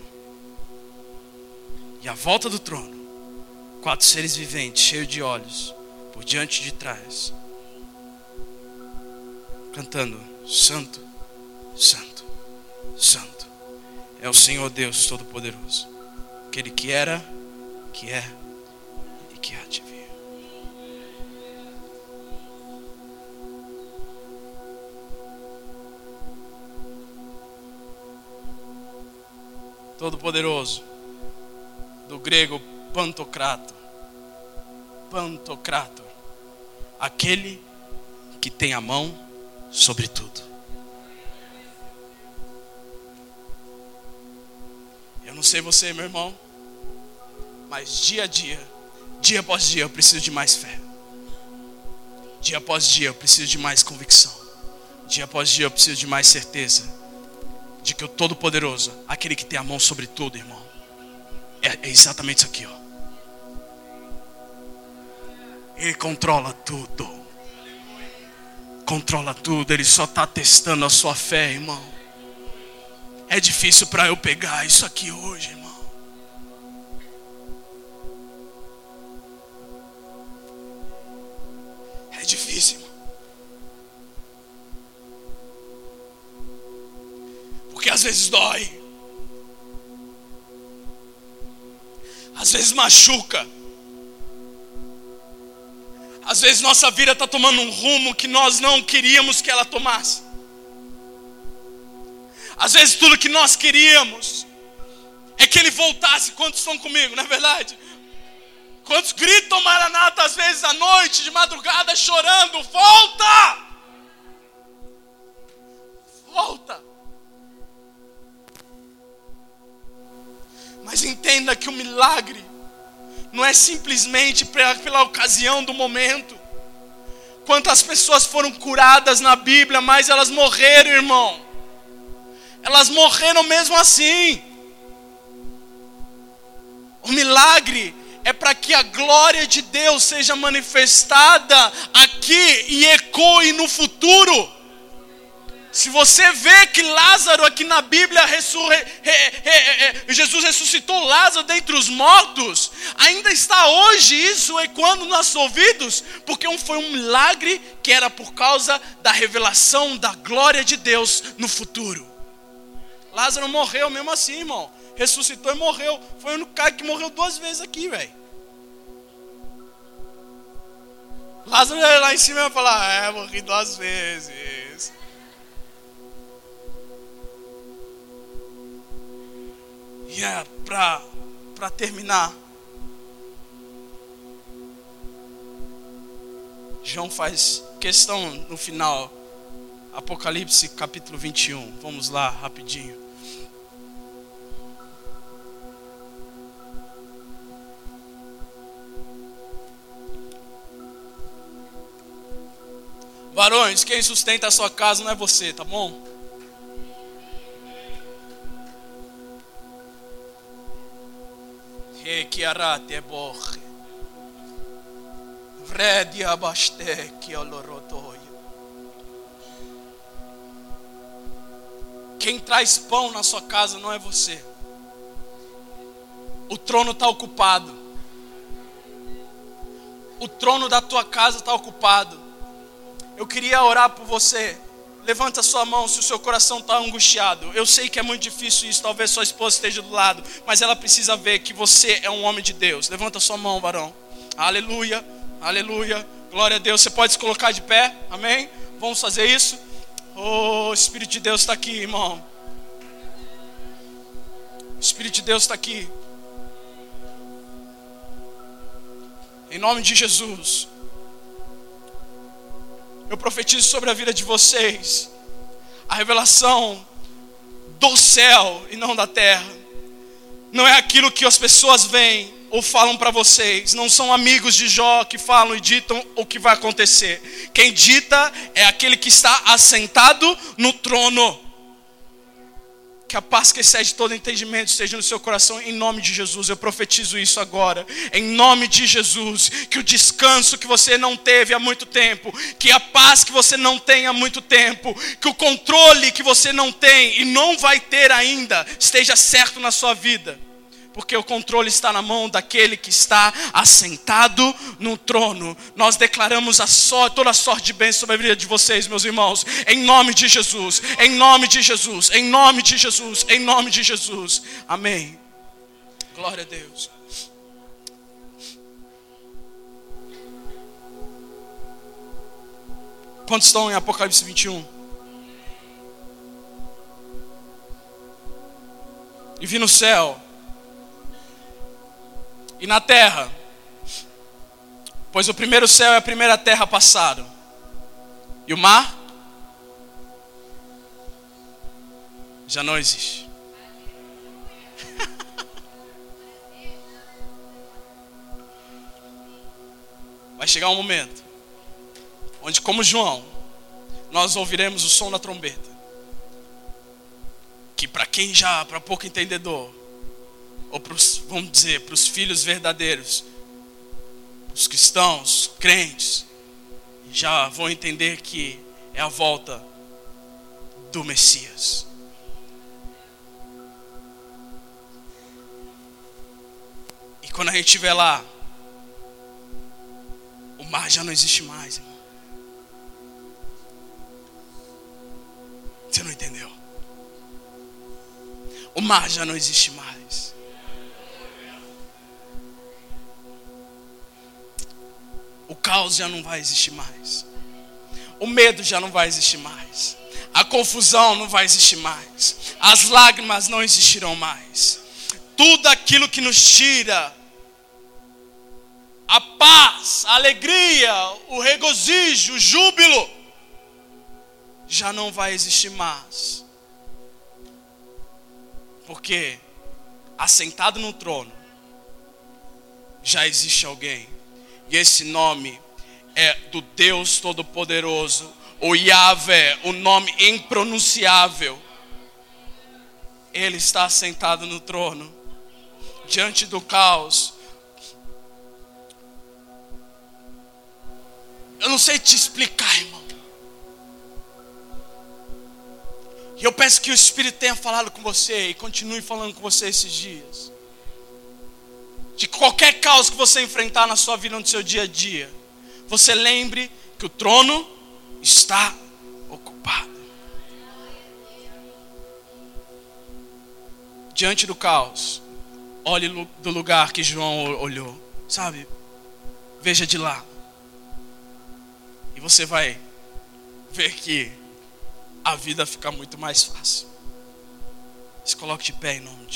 e à volta do trono, quatro seres viventes, cheios de olhos, por diante e de trás, cantando: Santo, Santo, Santo, é o Senhor Deus Todo-Poderoso, aquele que era, que é e que há de vir. Todo-Poderoso, do grego pantocrato. Pantocrato, aquele que tem a mão sobre tudo. Eu não sei você, meu irmão, mas dia a dia, dia após dia, eu preciso de mais fé. Dia após dia, eu preciso de mais convicção. Dia após dia, eu preciso de mais certeza de que o Todo-Poderoso, aquele que tem a mão sobre tudo, irmão, é, é exatamente isso aqui, ó. Ele controla tudo. Controla tudo, ele só está testando a sua fé, irmão. É difícil para eu pegar isso aqui hoje, irmão. Às vezes dói. Às vezes machuca. Às vezes nossa vida está tomando um rumo que nós não queríamos que ela tomasse. Às vezes tudo que nós queríamos é que ele voltasse. Quantos estão comigo, não é verdade? Quantos gritam Maranata às vezes à noite, de madrugada, chorando: Volta! Volta! Mas entenda que o milagre não é simplesmente pela ocasião do momento. Quantas pessoas foram curadas na Bíblia, mas elas morreram, irmão. Elas morreram mesmo assim. O milagre é para que a glória de Deus seja manifestada aqui e ecoe no futuro. Se você vê que Lázaro aqui na Bíblia, ressurre, re, re, re, Jesus ressuscitou Lázaro dentre os mortos, ainda está hoje isso ecoando nos nossos ouvidos, porque foi um milagre que era por causa da revelação da glória de Deus no futuro. Lázaro morreu mesmo assim, irmão. Ressuscitou e morreu. Foi o único cara que morreu duas vezes aqui, velho. Lázaro lá em cima vai falar: É, morri duas vezes. E é para terminar. João faz questão no final, Apocalipse capítulo 21. Vamos lá, rapidinho. Varões, quem sustenta a sua casa não é você, tá bom? Requiarate é borre. Vrede abaste que olorotoia. Quem traz pão na sua casa não é você. O trono está ocupado. O trono da tua casa está ocupado. Eu queria orar por você. Levanta sua mão se o seu coração está angustiado. Eu sei que é muito difícil isso, talvez sua esposa esteja do lado, mas ela precisa ver que você é um homem de Deus. Levanta sua mão, varão. Aleluia, aleluia. Glória a Deus. Você pode se colocar de pé, amém? Vamos fazer isso? Oh, o Espírito de Deus está aqui, irmão. O Espírito de Deus está aqui. Em nome de Jesus. Eu profetizo sobre a vida de vocês a revelação do céu e não da terra. Não é aquilo que as pessoas veem ou falam para vocês. Não são amigos de Jó que falam e ditam o que vai acontecer. Quem dita é aquele que está assentado no trono. Que a paz que excede todo entendimento esteja no seu coração, em nome de Jesus. Eu profetizo isso agora, em nome de Jesus. Que o descanso que você não teve há muito tempo, que a paz que você não tem há muito tempo, que o controle que você não tem e não vai ter ainda, esteja certo na sua vida porque o controle está na mão daquele que está assentado no trono. Nós declaramos a sorte, toda a sorte de bênção sobre a vida de vocês, meus irmãos, em nome de Jesus, em nome de Jesus, em nome de Jesus, em nome de Jesus. Amém. Glória a Deus. Quantos estão em Apocalipse 21? E vi no céu e na terra. Pois o primeiro céu e a primeira terra passaram. E o mar já não existe. Vai chegar um momento onde, como João, nós ouviremos o som da trombeta. Que para quem já, para pouco entendedor, ou pros, vamos dizer, para os filhos verdadeiros, os cristãos, crentes, já vão entender que é a volta do Messias. E quando a gente estiver lá, o mar já não existe mais, irmão. Você não entendeu? O mar já não existe mais. O caos já não vai existir mais. O medo já não vai existir mais. A confusão não vai existir mais. As lágrimas não existirão mais. Tudo aquilo que nos tira a paz, a alegria, o regozijo, o júbilo, já não vai existir mais. Porque assentado no trono já existe alguém. E esse nome é do Deus Todo-Poderoso, o Yahvé, o nome impronunciável. Ele está sentado no trono, diante do caos. Eu não sei te explicar, irmão. E eu peço que o Espírito tenha falado com você e continue falando com você esses dias. De qualquer caos que você enfrentar na sua vida, no seu dia a dia, você lembre que o trono está ocupado. Diante do caos, olhe do lugar que João olhou, sabe? Veja de lá. E você vai ver que a vida fica muito mais fácil. Se coloque de pé em nome de